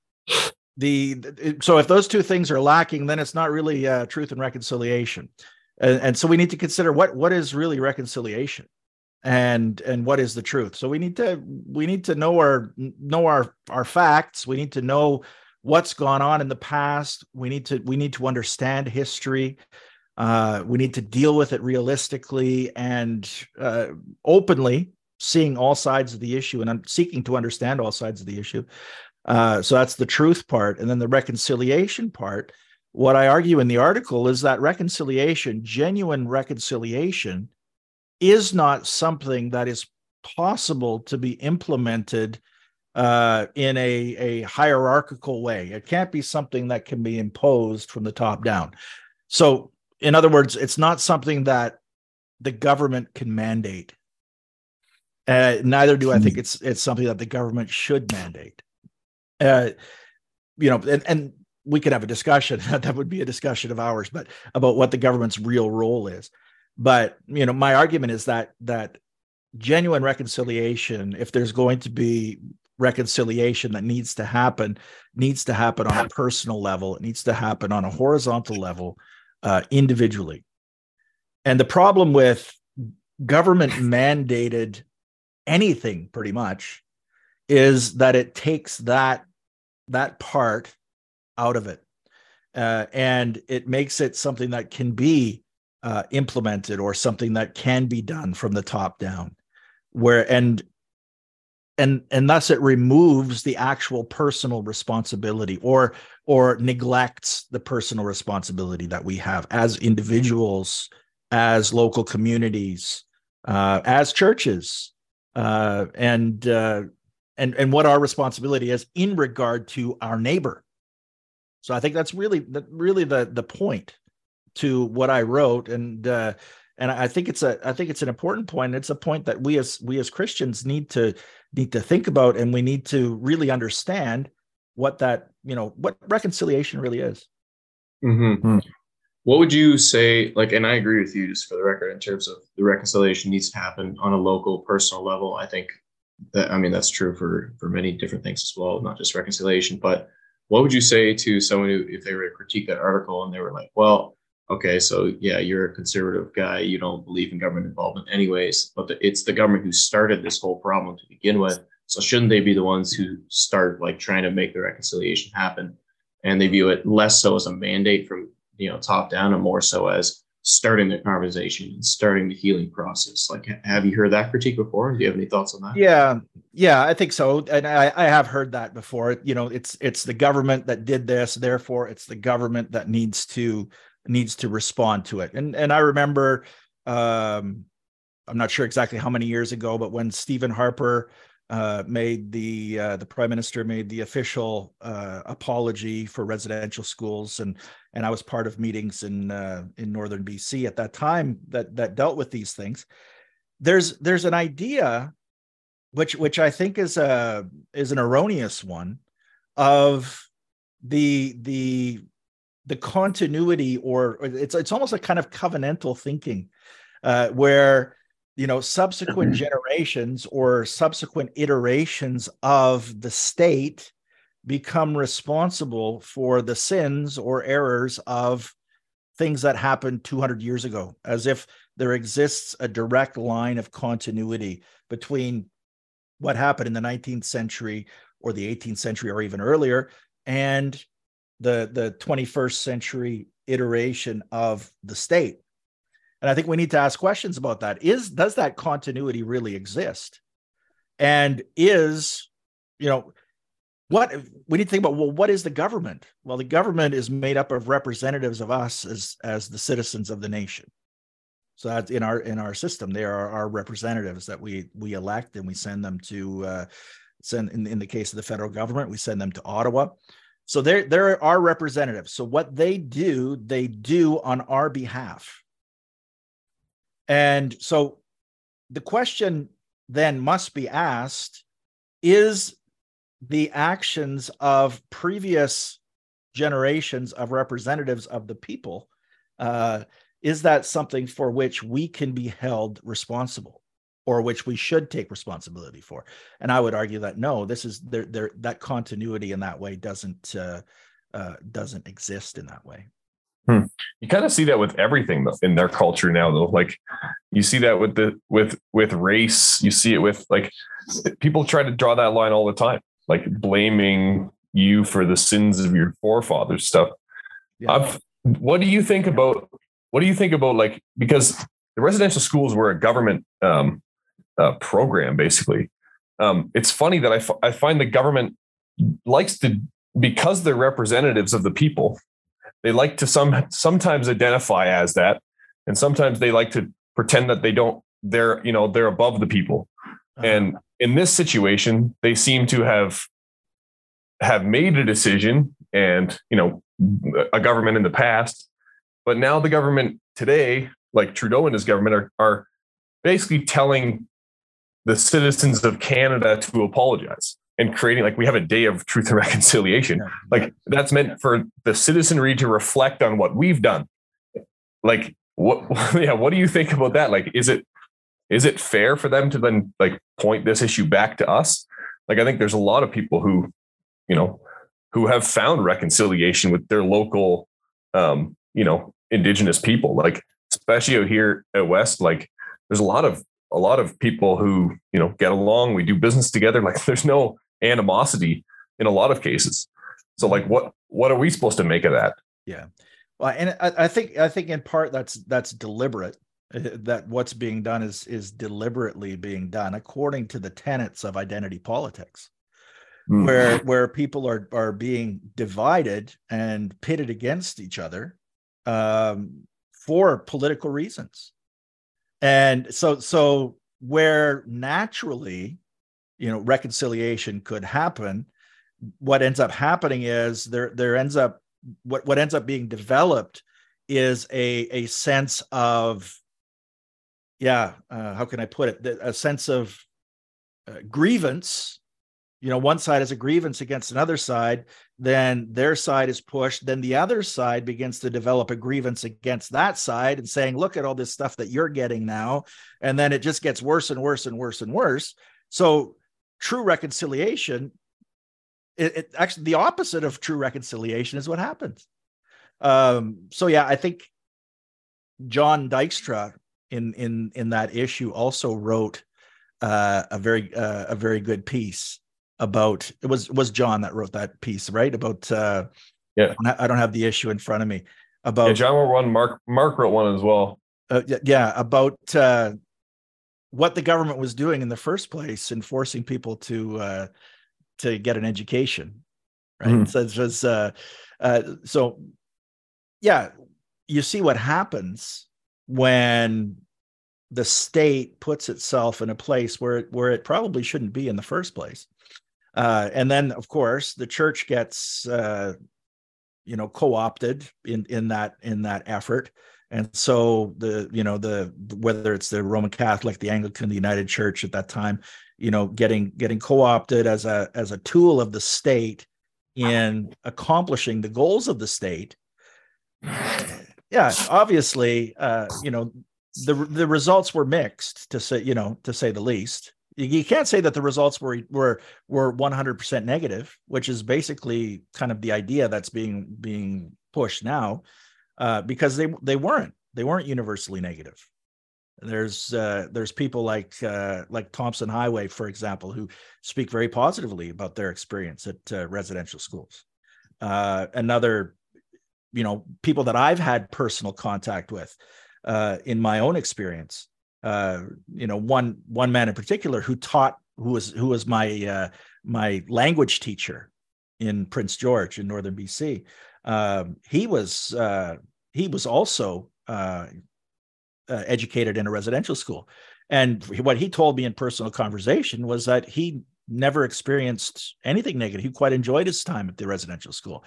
the so if those two things are lacking, then it's not really uh, truth and reconciliation, and, and so we need to consider what what is really reconciliation, and and what is the truth. So we need to we need to know our know our our facts. We need to know what's gone on in the past. We need to we need to understand history. Uh, we need to deal with it realistically and uh, openly seeing all sides of the issue and I'm seeking to understand all sides of the issue. Uh, so that's the truth part. And then the reconciliation part. What I argue in the article is that reconciliation, genuine reconciliation, is not something that is possible to be implemented uh, in a, a hierarchical way. It can't be something that can be imposed from the top down. So, in other words, it's not something that the government can mandate. Uh, neither do I think hmm. it's it's something that the government should mandate. Uh, you know, and, and we could have a discussion. that would be a discussion of ours, but about what the government's real role is. But you know, my argument is that that genuine reconciliation, if there's going to be reconciliation that needs to happen, needs to happen on a personal level. It needs to happen on a horizontal level, uh, individually. And the problem with government mandated anything pretty much is that it takes that that part out of it. Uh, and it makes it something that can be uh, implemented or something that can be done from the top down where and and and thus it removes the actual personal responsibility or or neglects the personal responsibility that we have as individuals as local communities uh, as churches uh, and uh, and and what our responsibility is in regard to our neighbor. So I think that's really that really the the point to what I wrote, and uh, and I think it's a I think it's an important point. It's a point that we as we as Christians need to need to think about, and we need to really understand what that you know what reconciliation really is. Mm-hmm. What would you say like and i agree with you just for the record in terms of the reconciliation needs to happen on a local personal level. I think that i mean that's true for for many different things as well not just reconciliation but what would you say to someone who if they were to critique that article and they were like well okay so yeah you're a conservative guy you don't believe in government involvement anyways but the, it's the government who started this whole problem to begin with so shouldn't they be the ones who start like trying to make the reconciliation happen? And they view it less so as a mandate from you know top down and more so as starting the conversation and starting the healing process. Like have you heard that critique before? Do you have any thoughts on that? Yeah. Yeah i think so. And I, I have heard that before. You know it's it's the government that did this. Therefore it's the government that needs to needs to respond to it. And and i remember um i'm not sure exactly how many years ago but when stephen harper uh, made the uh, the prime minister made the official uh, apology for residential schools, and and I was part of meetings in uh, in northern BC at that time that that dealt with these things. There's there's an idea, which which I think is a is an erroneous one, of the the the continuity or it's it's almost a kind of covenantal thinking, uh, where you know subsequent mm-hmm. generations or subsequent iterations of the state become responsible for the sins or errors of things that happened 200 years ago as if there exists a direct line of continuity between what happened in the 19th century or the 18th century or even earlier and the the 21st century iteration of the state. And I think we need to ask questions about that. Is does that continuity really exist? And is, you know, what we need to think about well what is the government? Well the government is made up of representatives of us as as the citizens of the nation. So that's in our in our system. They are our representatives that we we elect and we send them to uh, send in, in the case of the federal government we send them to ottawa. So they're they're our representatives. So what they do they do on our behalf and so the question then must be asked is the actions of previous generations of representatives of the people uh, is that something for which we can be held responsible or which we should take responsibility for? And i would argue that no this is there there that continuity in that way doesn't uh, uh, doesn't exist in that way hmm. you kind of see that with everything in their culture now though like you see that with the with with race you see it with like people try to draw that line all the time like blaming you for the sins of your forefathers stuff. Yeah. I've, what do you think about what do you think about like because the residential schools were a government um, uh, program basically. Um, it's funny that I, f- I find the government likes to because they're representatives of the people. They like to some sometimes identify as that, and sometimes they like to pretend that they don't. They're you know they're above the people, uh-huh. and in this situation, they seem to have have made a decision and you know a government in the past but now the government today like trudeau and his government are, are basically telling the citizens of canada to apologize and creating like we have a day of truth and reconciliation like that's meant for the citizenry to reflect on what we've done like what yeah what do you think about that like is it is it fair for them to then like point this issue back to us? Like I think there's a lot of people who, you know, who have found reconciliation with their local um, you know, indigenous people. Like especially out here at West, like there's a lot of a lot of people who, you know, get along, we do business together. Like there's no animosity in a lot of cases. So like what what are we supposed to make of that? Yeah. Well, and I, I think I think in part that's that's deliberate that what's being done is is deliberately being done according to the tenets of identity politics mm. where where people are are being divided and pitted against each other um, for political reasons and so so where naturally you know reconciliation could happen what ends up happening is there there ends up what what ends up being developed is a a sense of yeah, uh, how can I put it? A sense of uh, grievance. You know, one side has a grievance against another side, then their side is pushed. Then the other side begins to develop a grievance against that side and saying, look at all this stuff that you're getting now. And then it just gets worse and worse and worse and worse. So, true reconciliation, it, it actually the opposite of true reconciliation is what happens. Um, so, yeah, I think Jon Dykstra in in in that issue also wrote uh, a very uh, a very good piece about it was was Jon that wrote that piece right? About uh, yeah. I don't have the issue in front of me. About yeah, Jon wrote one Mark Mark wrote one as well. Uh, yeah about uh, what the government was doing in the first place in forcing people to uh, to get an education right mm. so it's just uh, uh, so yeah you see what happens when the state puts itself in a place where it, where it probably shouldn't be in the first place. Uh, and then, of course, the church gets uh, you know co-opted in in that in that effort. And so the you know the whether it's the Roman Catholic, the Anglican, the United Church at that time, you know, getting getting co-opted as a as a tool of the state in accomplishing the goals of the state. Yeah, obviously, uh, you know, the the results were mixed to say you know to say the least you can't say that the results were were were 100% negative which is basically kind of the idea that's being being pushed now uh, because they they weren't they weren't universally negative there's uh, there's people like uh, like Tomson Highway for example who speak very positively about their experience at uh, residential schools uh, another you know people that I've had personal contact with uh, in my own experience. You know, one one man in particular who taught who was who was my my language teacher in Prince George in northern BC. Um, he was uh, he was also uh, uh, educated in a residential school, and what he told me in personal conversation was that he never experienced anything negative. He quite enjoyed his time at the residential school,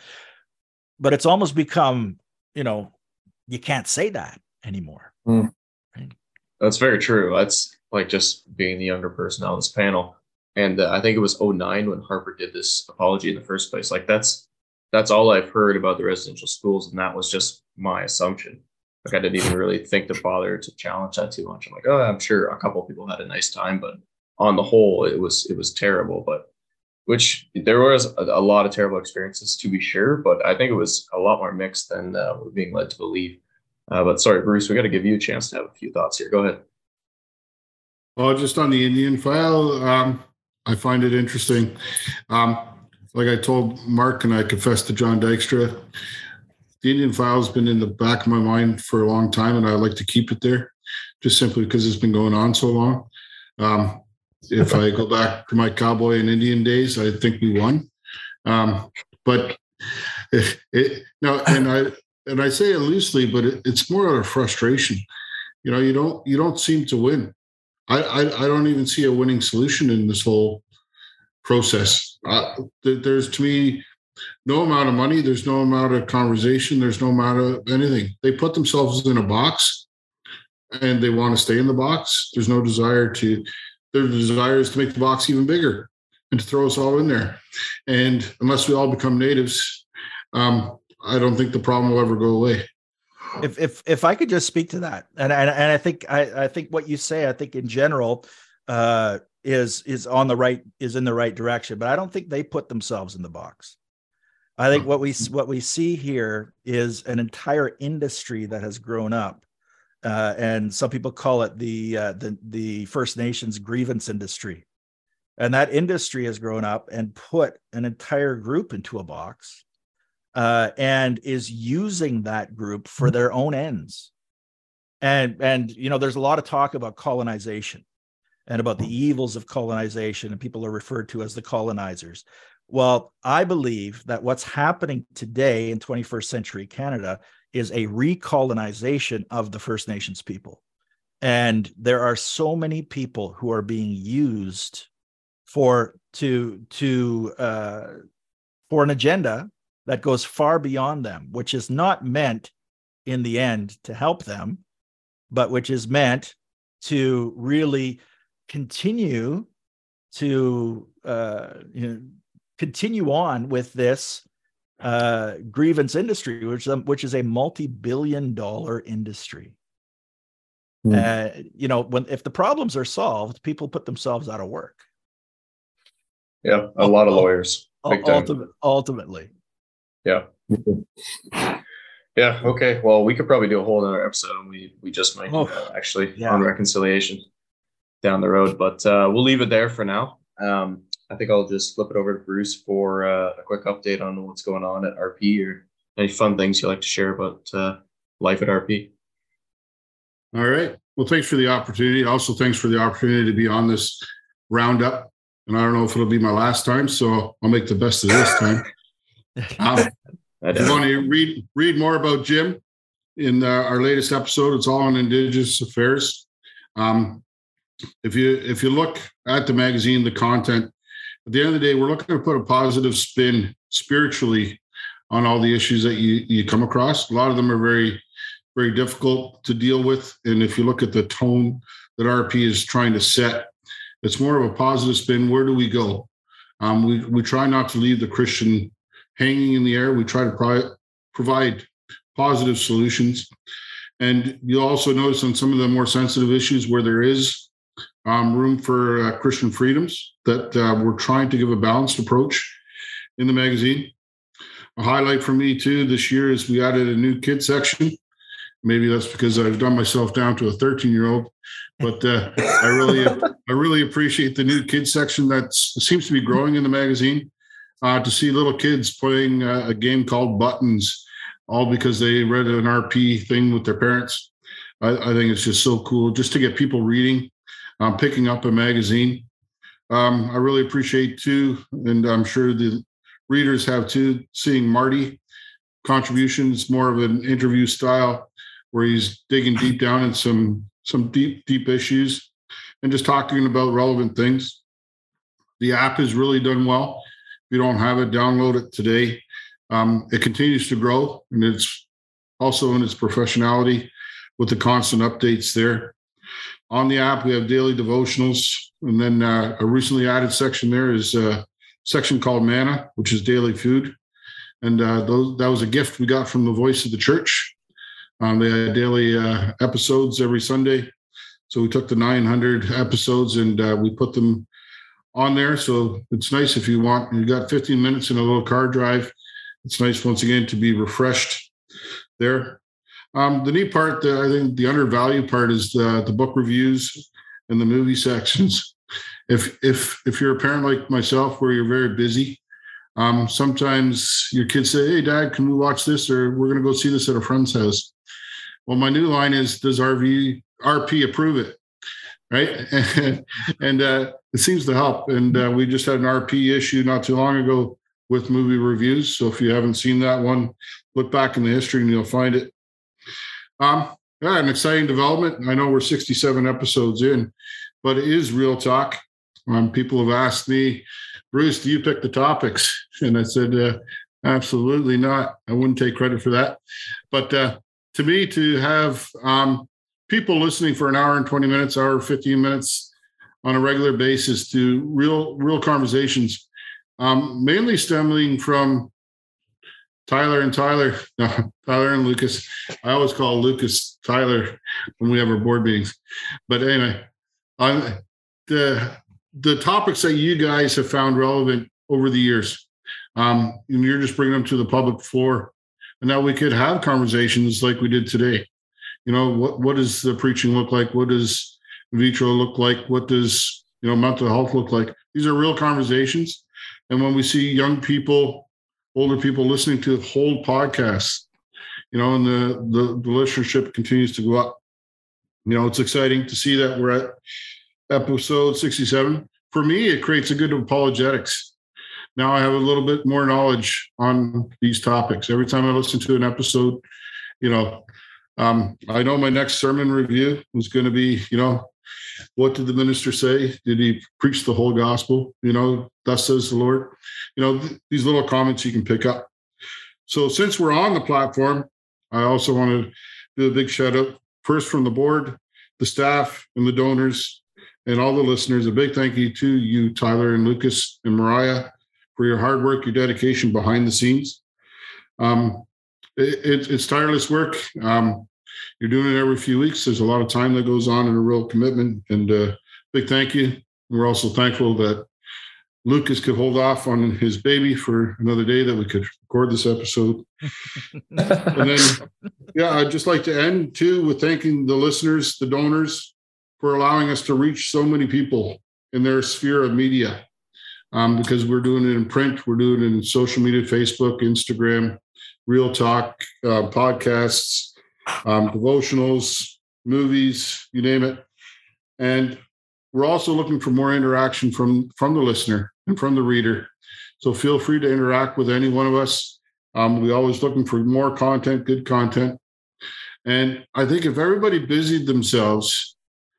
but it's almost become you know you can't say that anymore. Mm. Right? That's very true. That's like just being the younger person on this panel. And uh, I think it was 09 when Harper did this apology in the first place. Like that's that's all I've heard about the residential schools, and that was just my assumption. Like I didn't even really think to bother to challenge that too much. I'm like, oh, I'm sure a couple people had a nice time, but on the whole, it was it was terrible. But which there was a, a lot of terrible experiences to be sure, but I think it was a lot more mixed than uh, we're being led to believe. Uh, but sorry, Bruce, we got to give you a chance to have a few thoughts here. Go ahead. Well, just on the Indian file, um, I find it interesting. Um, like I told Mark and I confessed to Jon Dykstra, the Indian file has been in the back of my mind for a long time, and I like to keep it there, just simply because it's been going on so long. Um, if I go back to my cowboy and Indian days, I think we won. Um, but it, it, no, and I and I say it loosely, but it, it's more out of frustration. You know, you don't you don't seem to win. I, I, I don't even see a winning solution in this whole process. Uh, there's to me no amount of money. There's no amount of conversation. There's no amount of anything. They put themselves in a box, and they want to stay in the box. There's no desire to. Their desire is to make the box even bigger and to throw us all in there. And unless we all become natives, um, I don't think the problem will ever go away if if if I could just speak to that, and and, and I think I, I think what you say, I think in general, uh, is is on the right is in the right direction, but I don't think they put themselves in the box. I think what we what we see here is an entire industry that has grown up, uh, and some people call it the uh, the the First Nations grievance industry, and that industry has grown up and put an entire group into a box uh, and is using that group for their own ends. And and you know, there's a lot of talk about colonization and about the evils of colonization, and people are referred to as the colonizers. Well, I believe that what's happening today in 21st century Canada is a recolonization of the First Nations people. And there are so many people who are being used for to to uh, for an agenda that goes far beyond them, which is not meant in the end to help them, but which is meant to really continue to uh, you know, continue on with this uh, grievance industry, which um, which is a multi-billion-dollar industry. Mm. Uh, you know, when if the problems are solved, people put themselves out of work. Yeah, a lot of lawyers. Ultimate, ultimately, yeah. Yeah. Okay. Well, we could probably do a whole other episode. We we just might oh, uh, actually yeah. on reconciliation down the road, but uh, we'll leave it there for now. Um, I think I'll just flip it over to Bruce for uh, a quick update on what's going on at RP or any fun things you like to share about uh, life at RP. All right. Well, thanks for the opportunity. Also, thanks for the opportunity to be on this roundup. And I don't know if it'll be my last time, so I'll make the best of this time. Um, if you want to read read more about Jim in uh, our latest episode, it's all on Indigenous affairs. Um, if you if you look at the magazine, the content, at the end of the day, we're looking to put a positive spin spiritually on all the issues that you you come across. A lot of them are very very difficult to deal with, and if you look at the tone that RP is trying to set, it's more of a positive spin. Where do we go? Um, we we try not to leave the Christian hanging in the air. We try to pro- provide positive solutions. And you'll also notice on some of the more sensitive issues where there is um, room for uh, Christian freedoms that uh, we're trying to give a balanced approach in the magazine. A highlight for me too this year is we added a new kid section. Maybe that's because I've done myself down to a 13 year old, but uh, I really, I really appreciate the new kid section that seems to be growing in the magazine uh, to see little kids playing uh, a game called Buttons all because they read an RP thing with their parents. I, I think it's just so cool just to get people reading, um, picking up a magazine. Um, I really appreciate too, and I'm sure the readers have too, seeing Marty contributions, more of an interview style where he's digging deep down in some some deep deep issues and just talking about relevant things. The app has really done well. If you don't have it, download it today. Um, it continues to grow, and it's also in its professionality with the constant updates there. On the app, we have daily devotionals, and then uh, a recently added section there is a section called Manna, which is daily food, and uh, those, that was a gift we got from the Voice of the Church. Um, they had daily uh, episodes every Sunday, so we took the 900 episodes and uh, we put them on there. So it's nice if you want. You got 15 minutes in a little car drive. It's nice once again to be refreshed there. Um, the neat part, the, I think the undervalued part is the, the book reviews and the movie sections. If if if you're a parent like myself, where you're very busy, um, sometimes your kids say, "Hey, Dad, can we watch this?" or "We're going to go see this at a friend's house." Well, my new line is, "Does RV RP approve it?" Right, and, uh, it seems to help. And uh, we just had an RP issue not too long ago with movie reviews. So if you haven't seen that one, look back in the history and you'll find it. Um, yeah, an exciting development. I know we're 67 episodes in, but it is real talk. Um, people have asked me, Bruce, do you pick the topics? And I said, uh, absolutely not. I wouldn't take credit for that. But uh, to me, to have um, people listening for an hour and 20 minutes, hour 15 minutes on a regular basis to real, real conversations, um, mainly stemming from Tyler and Tyler, no, Tyler and Lucas. I always call Lucas Tyler when we have our board meetings. But anyway, the the topics that you guys have found relevant over the years, um, and you're just bringing them to the public floor, and now we could have conversations like we did today. You know, what what does the preaching look like? What does vitro look like? What does you know mental health look like? These are real conversations, and when we see young people older people listening to the whole podcasts, you know, and the, the, the listenership continues to go up. You know, it's exciting to see that we're at episode 67. For me, it creates a good apologetics. Now I have a little bit more knowledge on these topics. Every time I listen to an episode, you know, um, I know my next sermon review is going to be, you know, what did the minister say? Did he preach the whole gospel? You know, thus says the Lord. You know, th- these little comments you can pick up. So since we're on the platform, I also want to do a big shout out first from the board, the staff, and the donors, and all the listeners. A big thank you to you, Tyler and Lucas and Mariah, for your hard work, your dedication behind the scenes. Um, it, it, it's tireless work. Um, you're doing it every few weeks. There's a lot of time that goes on and a real commitment. And uh, big thank you. We're also thankful that Lucas could hold off on his baby for another day that we could record this episode. and then, yeah, I'd just like to end too with thanking the listeners, the donors, for allowing us to reach so many people in their sphere of media. Um, because we're doing it in print, we're doing it in social media, Facebook, Instagram, Real Talk, uh, podcasts, um, devotionals, movies, you name it. And we're also looking for more interaction from from the listener and from the reader. So feel free to interact with any one of us. Um, we're always looking for more content, good content. And I think if everybody busied themselves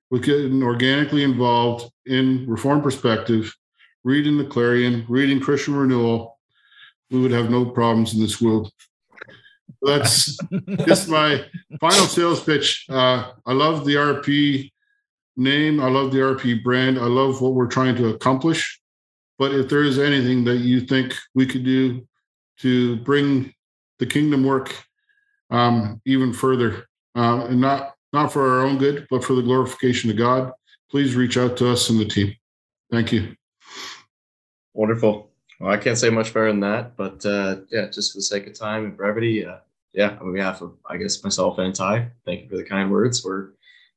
with getting organically involved in Reformed Perspective, reading the Clarion, reading Christian Renewal, we would have no problems in this world that's just my final sales pitch. Uh, I love the RP name. I love the RP brand. I love what we're trying to accomplish. But if there is anything that you think we could do to bring the kingdom work um, even further, uh, and not not for our own good, but for the glorification of God, please reach out to us and the team. Thank you. Wonderful. Well, I can't say much better than that, but uh, yeah, just for the sake of time and brevity, uh, yeah, on behalf of I guess myself and Ty, thank you for the kind words. We're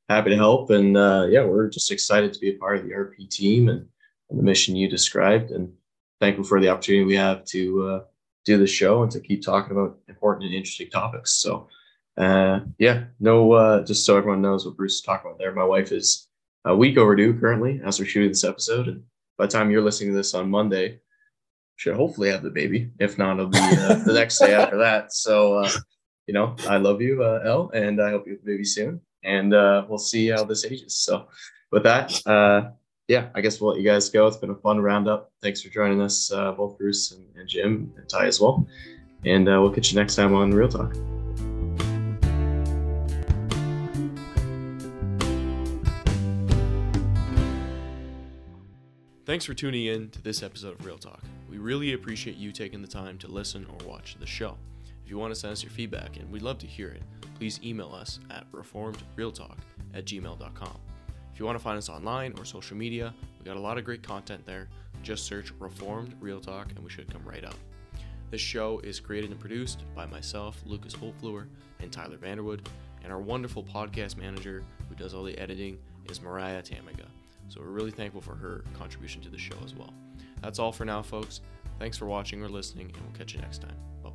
happy to help, and uh, yeah, we're just excited to be a part of the RP team and, and the mission you described, and thankful for the opportunity we have to uh, do the show and to keep talking about important and interesting topics. So, uh, yeah, no, uh, just so everyone knows what Bruce is talking about there. My wife is a week overdue currently as we're shooting this episode, and by the time you're listening to this on Monday, should hopefully have the baby. If not, it'll be uh, the next day after that. So, uh, you know, I love you, uh, and I hope you have baby soon. And uh, we'll see how this ages. So, with that, uh, yeah, I guess we'll let you guys go. It's been a fun roundup. Thanks for joining us, uh, both Bruce and, and, Jim and Ty as well. And uh, we'll catch you next time on Real Talk. Thanks for tuning in to this episode of Real Talk. We really appreciate you taking the time to listen or watch the show. If you want to send us your feedback, and we'd love to hear it, please email us at reformedrealtalk at gmail.com. If you want to find us online or social media, we got a lot of great content there. Just search Reformed Real Talk and we should come right up. This show is created and produced by myself, Lucas Holtfluer, and Tyler Vanderwood, and our wonderful podcast manager who does all the editing is Mariah Tamiga. So we're really thankful for her contribution to the show as well. That's all for now, folks. Thanks for watching or listening, and we'll catch you next time. Bye